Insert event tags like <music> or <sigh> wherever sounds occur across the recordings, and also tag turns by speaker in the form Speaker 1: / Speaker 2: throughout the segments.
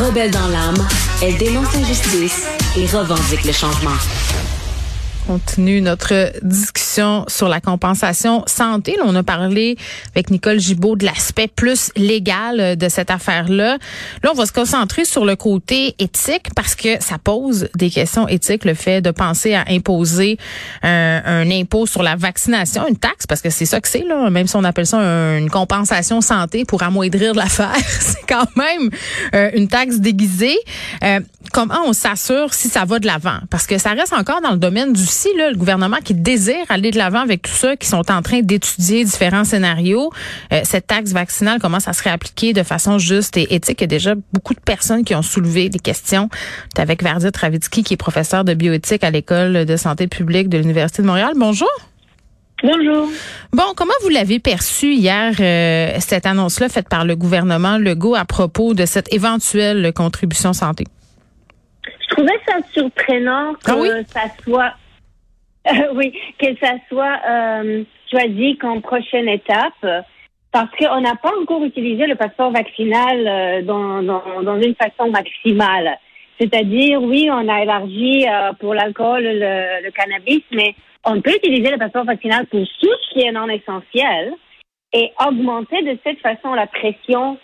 Speaker 1: Rebelle dans l'âme, elle dénonce l'injustice et revendique le changement
Speaker 2: continue notre discussion sur la compensation santé. Là, on a parlé avec Nicole Gibault de l'aspect plus légal euh, de cette affaire-là. Là, on va se concentrer sur le côté éthique parce que ça pose des questions éthiques, le fait de penser à imposer un, un impôt sur la vaccination, une taxe, parce que c'est ça que c'est, là, même si on appelle ça une compensation santé pour amoindrir l'affaire, <laughs> c'est quand même euh, une taxe déguisée. Euh, comment on s'assure si ça va de l'avant? Parce que ça reste encore dans le domaine du si, là, le gouvernement qui désire aller de l'avant avec tout ça, qui sont en train d'étudier différents scénarios, euh, cette taxe vaccinale, comment ça serait appliqué de façon juste et éthique? Il y a déjà beaucoup de personnes qui ont soulevé des questions. Avec Verdi Travitsky, qui est professeur de bioéthique à l'École de santé publique de l'Université de Montréal. Bonjour.
Speaker 3: Bonjour.
Speaker 2: Bon, comment vous l'avez perçu hier, euh, cette annonce-là faite par le gouvernement Legault à propos de cette éventuelle contribution santé?
Speaker 3: Je trouvais ça surprenant que
Speaker 2: ah
Speaker 3: ça soit <laughs> oui, que ça soit euh, choisi comme prochaine étape, parce qu'on n'a pas encore utilisé le passeport vaccinal euh, dans, dans, dans, une façon maximale. C'est-à-dire, oui, on a élargi euh, pour l'alcool, le, le, cannabis, mais on peut utiliser le passeport vaccinal pour tout ce qui est non essentiel et augmenter de cette façon la pression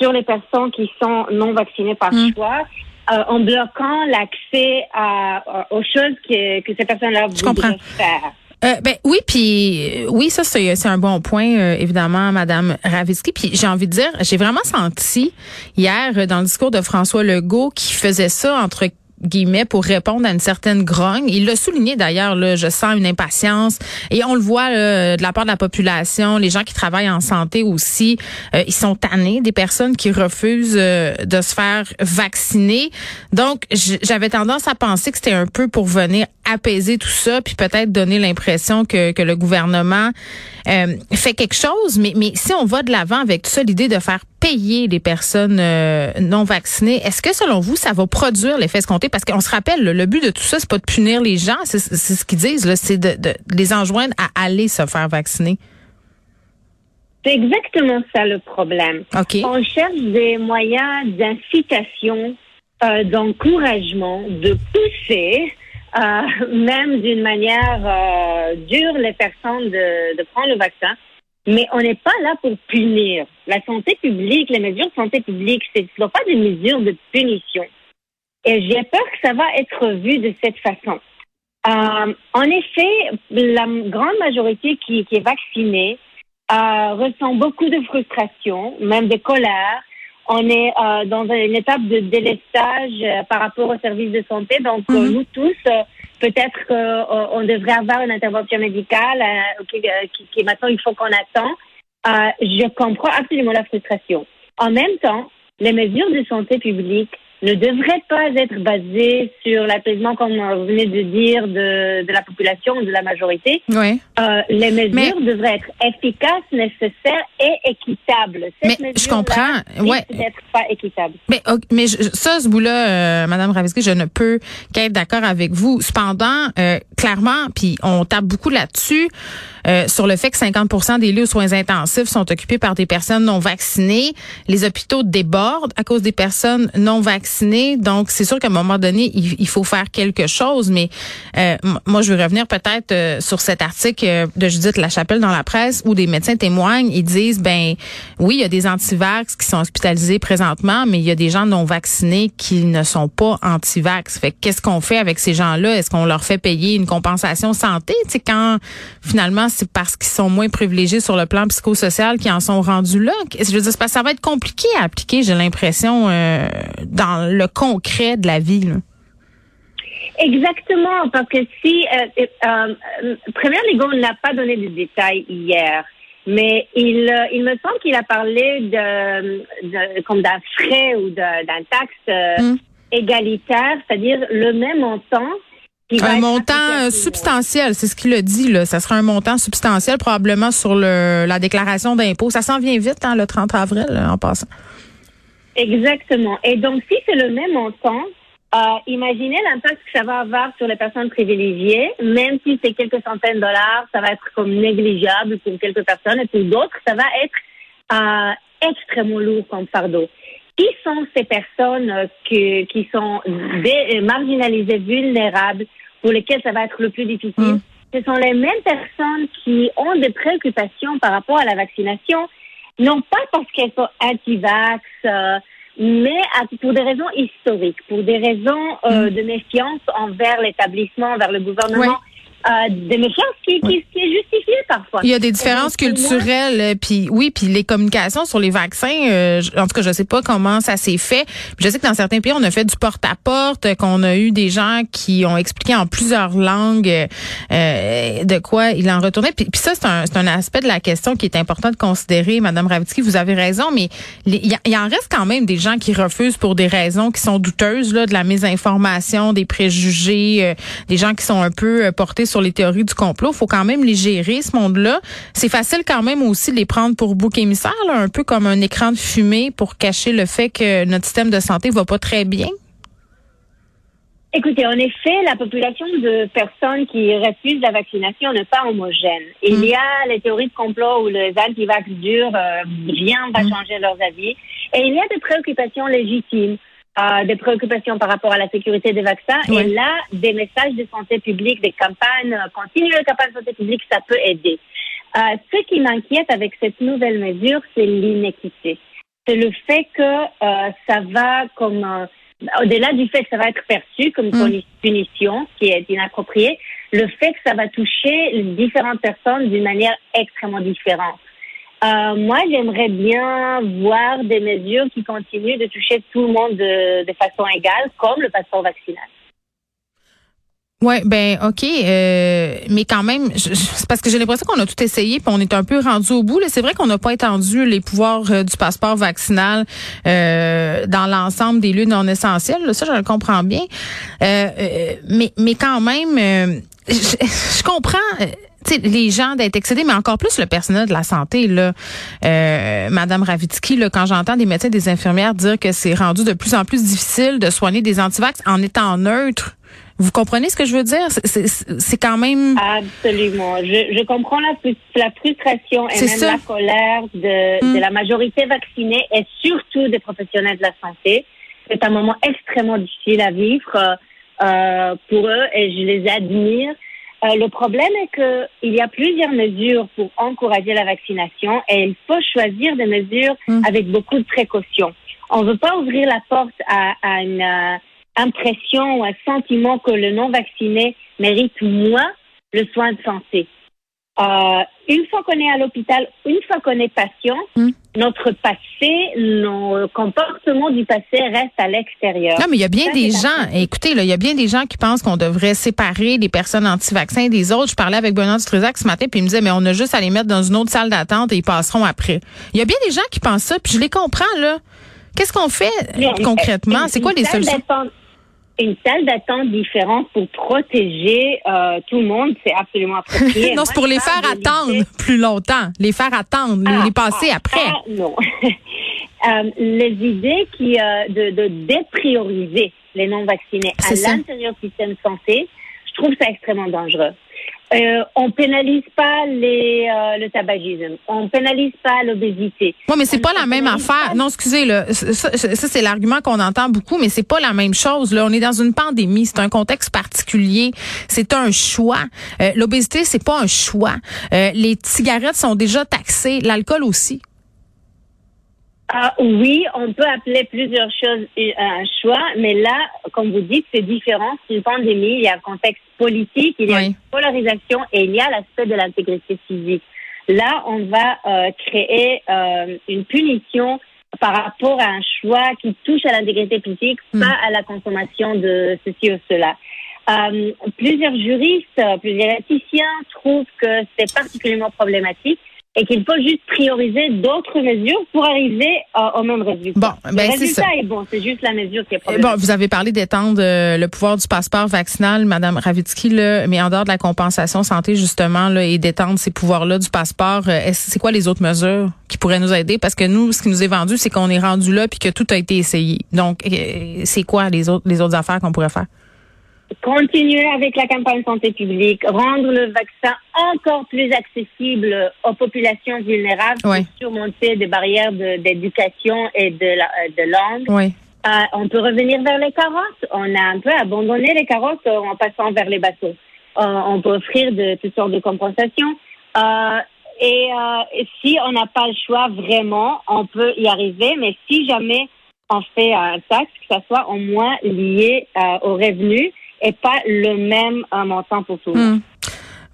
Speaker 3: sur les personnes qui sont non vaccinées par hmm. choix euh, en bloquant l'accès à, aux choses que, que ces personnes-là voudraient faire.
Speaker 2: Euh, ben oui, puis euh, oui, ça c'est un bon point euh, évidemment, Madame Ravitsky. Puis j'ai envie de dire, j'ai vraiment senti hier dans le discours de François Legault qui faisait ça entre guillemets pour répondre à une certaine grogne. Il l'a souligné d'ailleurs, là, je sens une impatience et on le voit de la part de la population, les gens qui travaillent en santé aussi, euh, ils sont tannés des personnes qui refusent euh, de se faire vacciner. Donc j'avais tendance à penser que c'était un peu pour venir apaiser tout ça, puis peut-être donner l'impression que, que le gouvernement euh, fait quelque chose. Mais, mais si on va de l'avant avec tout ça, l'idée de faire payer les personnes non vaccinées, est-ce que selon vous, ça va produire l'effet escompté? Parce qu'on se rappelle, le but de tout ça, c'est pas de punir les gens, c'est ce qu'ils disent, c'est de, les enjoindre à aller se faire vacciner.
Speaker 3: C'est exactement ça le problème.
Speaker 2: On
Speaker 3: cherche des moyens d'incitation, euh, d'encouragement, de pousser, euh, même d'une manière euh, dure, les personnes de, de prendre le vaccin. Mais on n'est pas là pour punir. La santé publique, les mesures de santé publique, ce ne sont pas des mesures de punition. Et j'ai peur que ça va être vu de cette façon. Euh, en effet, la grande majorité qui, qui est vaccinée euh, ressent beaucoup de frustration, même de colère. On est euh, dans une étape de délestage euh, par rapport aux services de santé. Donc, mhm. nous tous, euh, peut-être qu'on devrait avoir une intervention médicale qui, qui, maintenant il faut qu'on attend. je comprends absolument la frustration. En même temps, les mesures de santé publique ne devrait pas être basé sur l'apaisement, comme vous venez de dire, de, de la population, de la majorité.
Speaker 2: Oui.
Speaker 3: Euh, les mesures devraient être efficaces, nécessaires et équitables.
Speaker 2: Cette mais je comprends. Ouais.
Speaker 3: Peut-être pas équitable.
Speaker 2: Mais, mais ça, ce bout-là, euh, Madame Ravisky, je ne peux qu'être d'accord avec vous. Cependant, euh, clairement, puis on tape beaucoup là-dessus. Euh, sur le fait que 50 des lieux aux soins intensifs sont occupés par des personnes non vaccinées. Les hôpitaux débordent à cause des personnes non vaccinées. Donc, c'est sûr qu'à un moment donné, il, faut faire quelque chose. Mais euh, moi, je veux revenir peut-être euh, sur cet article de Judith Lachapelle dans la presse où des médecins témoignent. Ils disent, ben oui, il y a des antivax qui sont hospitalisés présentement, mais il y a des gens non vaccinés qui ne sont pas antivax. Fait qu'est-ce qu'on fait avec ces gens-là? Est-ce qu'on leur fait payer une compensation santé? Tu sais, quand finalement c'est parce qu'ils sont moins privilégiés sur le plan psychosocial qu'ils en sont rendus là? Je veux dire, ça va être compliqué à appliquer, j'ai l'impression, euh, dans le concret de la vie.
Speaker 3: Exactement, parce que si euh, euh, euh Premier Legault n'a pas donné de détails hier, mais il, il me semble qu'il a parlé de, comme d'un frais ou d'un taxe hum. égalitaire, c'est-à-dire le même montant
Speaker 2: un montant euh, substantiel, c'est ce qu'il a dit. Là. Ça sera un montant substantiel probablement sur le, la déclaration d'impôt. Ça s'en vient vite, hein, le 30 avril, en passant.
Speaker 3: Exactement. Et donc, si c'est le même montant, euh, imaginez l'impact que ça va avoir sur les personnes privilégiées. Même si c'est quelques centaines de dollars, ça va être comme négligeable pour quelques personnes et pour d'autres, ça va être euh, extrêmement lourd comme fardeau. qui sont ces personnes euh, qui, sont marginalisées, vulnérables, pour lesquelles ça va être le plus difficile? Mm. Ce sont les mêmes personnes qui ont des préoccupations par rapport à la vaccination, non pas parce qu'elles sont anti-vax, euh, mais pour des raisons historiques, pour des raisons euh, mm. de méfiance envers l'établissement, envers le gouvernement. Euh, des méfiances qui, qui, qui, est justifiée parfois.
Speaker 2: Il y a des différences culturelles, euh, puis oui, puis les communications sur les vaccins. Euh, en tout cas, je sais pas comment ça s'est fait. Je sais que dans certains pays, on a fait du porte-à-porte, qu'on a eu des gens qui ont expliqué en plusieurs langues de quoi il en retournait. Puis, ça, c'est un, un, aspect de la question qui est important de considérer, Madame Ravitsky. Vous avez raison, mais il y, en reste quand même des gens qui refusent pour des raisons qui sont douteuses, là, de la mésinformation, des préjugés, des gens qui sont un peu portés sur sur les théories du complot. Il faut quand même les gérer, ce monde-là. C'est facile quand même aussi de les prendre pour bouc émissaire, un peu comme un écran de fumée pour cacher le fait que notre système de santé va pas très bien.
Speaker 3: Écoutez, en effet, la population de personnes qui refusent la vaccination n'est pas homogène. Il mm. y a les théories de complot où les anti-vax durs, euh, rien va mm. changer leurs avis. Et il y a des préoccupations légitimes des préoccupations par rapport à la sécurité des vaccins. Et là, des messages de santé publique, des campagnes, euh, continuer les campagnes de santé publique, ça peut aider. Euh, ce qui m'inquiète avec cette nouvelle mesure, c'est l'inéquité. C'est le fait que euh, ça va comme euh, au-delà du fait que ça va être perçu comme une mm. punition qui est inappropriée, le fait que ça va toucher différentes personnes d'une manière extrêmement différente. Euh, moi, j'aimerais bien voir des mesures qui continuent de toucher tout le monde de, façon égale, comme le passeport vaccinal.
Speaker 2: Ouais, ben ok, euh, mais quand même, c'est parce que j'ai l'impression qu'on a tout essayé, puis on est un peu rendu au bout. C'est vrai qu'on n'a pas étendu les pouvoirs euh, du passeport vaccinal dans l'ensemble des lieux non essentiels. ça, je le comprends bien, mais mais quand même, je, je comprends les gens d'être excédés, mais encore plus le personnel de la santé. Là, euh, Madame Ravitsky, là, quand j'entends des médecins, des infirmières dire que c'est rendu de plus en plus difficile de soigner des antivax en étant neutre. Vous comprenez ce que je veux dire? C'est quand même...
Speaker 3: Absolument. Je, je comprends la, la, frustration et même la colère de, de, hmm. la majorité vaccinée et surtout des professionnels de la santé. C'est un moment extrêmement difficile à vivre euh, pour eux et je les admire. Euh, le problème est qu'il y a plusieurs mesures pour encourager la vaccination et il faut choisir des mesures mm. avec beaucoup de précautions. On ne veut pas ouvrir la porte à, à une euh, impression ou un sentiment que le non vacciné mérite moins le soin de santé. Euh, une fois qu'on est à l'hôpital, une fois qu'on est patient, hmm. notre passé, nos comportements du passé restent à l'extérieur.
Speaker 2: Non, mais il y a bien des gens, écoutez, là, il y a bien des gens qui pensent qu'on devrait séparer les personnes anti-vaccins des autres. Je parlais avec Benoît Dutrisac ce matin, puis il me disait, mais on a juste à les mettre dans une autre salle d'attente et ils passeront après. Il y a bien des gens qui pensent ça, puis je les comprends, là. Qu'est-ce qu'on fait concrètement? C'est quoi les solutions?
Speaker 3: Une salle d'attente différente pour protéger euh, tout le monde, c'est absolument approprié. <laughs>
Speaker 2: non, c'est pour les faire attendre plus longtemps, les faire attendre, les ah, passer ah, après. Ah,
Speaker 3: non. <laughs> euh, les idées qui euh, de, de déprioriser les non vaccinés à l'intérieur du système de santé, je trouve ça extrêmement dangereux. Euh, on pénalise pas les, euh, le tabagisme, on pénalise pas l'obésité.
Speaker 2: Oui, mais c'est pas la même affaire. Non, excusez là, ça, c'est l'argument qu'on entend beaucoup, mais c'est pas la même chose. Là, on est dans une pandémie, c'est un contexte particulier, c'est un choix. Euh, l'obésité, c'est pas un choix. Euh, les cigarettes sont déjà taxées, l'alcool aussi.
Speaker 3: Ah, oui, on peut appeler plusieurs choses un choix, mais là, comme vous dites, c'est différent. C'est une pandémie, il y a un contexte politique, il y a une polarisation et il y a l'aspect de l'intégrité physique. Là, on va euh, créer euh, une punition par rapport à un choix qui touche à l'intégrité physique, hmm. pas à la consommation de ceci ou cela. Euh, plusieurs juristes, plusieurs éthiciens trouvent que c'est particulièrement problématique et qu'il faut juste prioriser d'autres mesures pour arriver au même résultat. Bon, ben, le résultat est, bon, c'est juste la mesure qui est problématique.
Speaker 2: Bon, vous avez parlé d'étendre euh, le pouvoir du passeport vaccinal, Madame Ravitsky, là, mais en dehors de la compensation santé justement là, et d'étendre ces pouvoirs-là du passeport, euh, c'est quoi les autres mesures qui pourraient nous aider? Parce que nous, ce qui nous est vendu, c'est qu'on est rendu là puis que tout a été essayé. Donc, euh, c'est quoi les autres les autres affaires qu'on pourrait faire?
Speaker 3: Continuer avec la campagne santé publique, rendre le vaccin encore plus accessible aux populations vulnérables,
Speaker 2: Ouais.
Speaker 3: pour surmonter des barrières de- d'éducation et de, la, de langue. Euh, on peut revenir vers les carottes. On a un peu abandonné les carottes euh, en passant vers les bateaux. Euh, on peut offrir de toutes sortes de compensations. Euh, et, euh, et si on n'a pas le choix vraiment, on peut y arriver. Mais si jamais on fait un taxe, que ça soit au moins lié euh, aux revenus et pas le même montant pour tout le monde.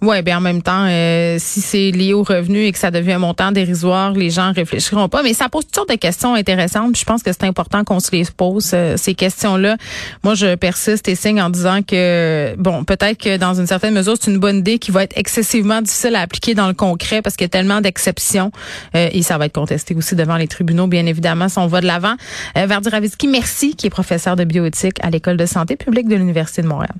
Speaker 2: Oui, bien en même temps, euh, si c'est lié au revenu et que ça devient un montant dérisoire, les gens réfléchiront pas. Mais ça pose toutes sortes de questions intéressantes. Je pense que c'est important qu'on se les pose, euh, ces questions-là. Moi, je persiste et signe en disant que, bon, peut-être que dans une certaine mesure, c'est une bonne idée qui va être excessivement difficile à appliquer dans le concret parce qu'il y a tellement d'exceptions. Euh, et ça va être contesté aussi devant les tribunaux, bien évidemment, si on va de l'avant. Euh, Verdi Ravitsky, merci, qui est professeur de bioéthique à l'École de santé publique de l'Université de Montréal.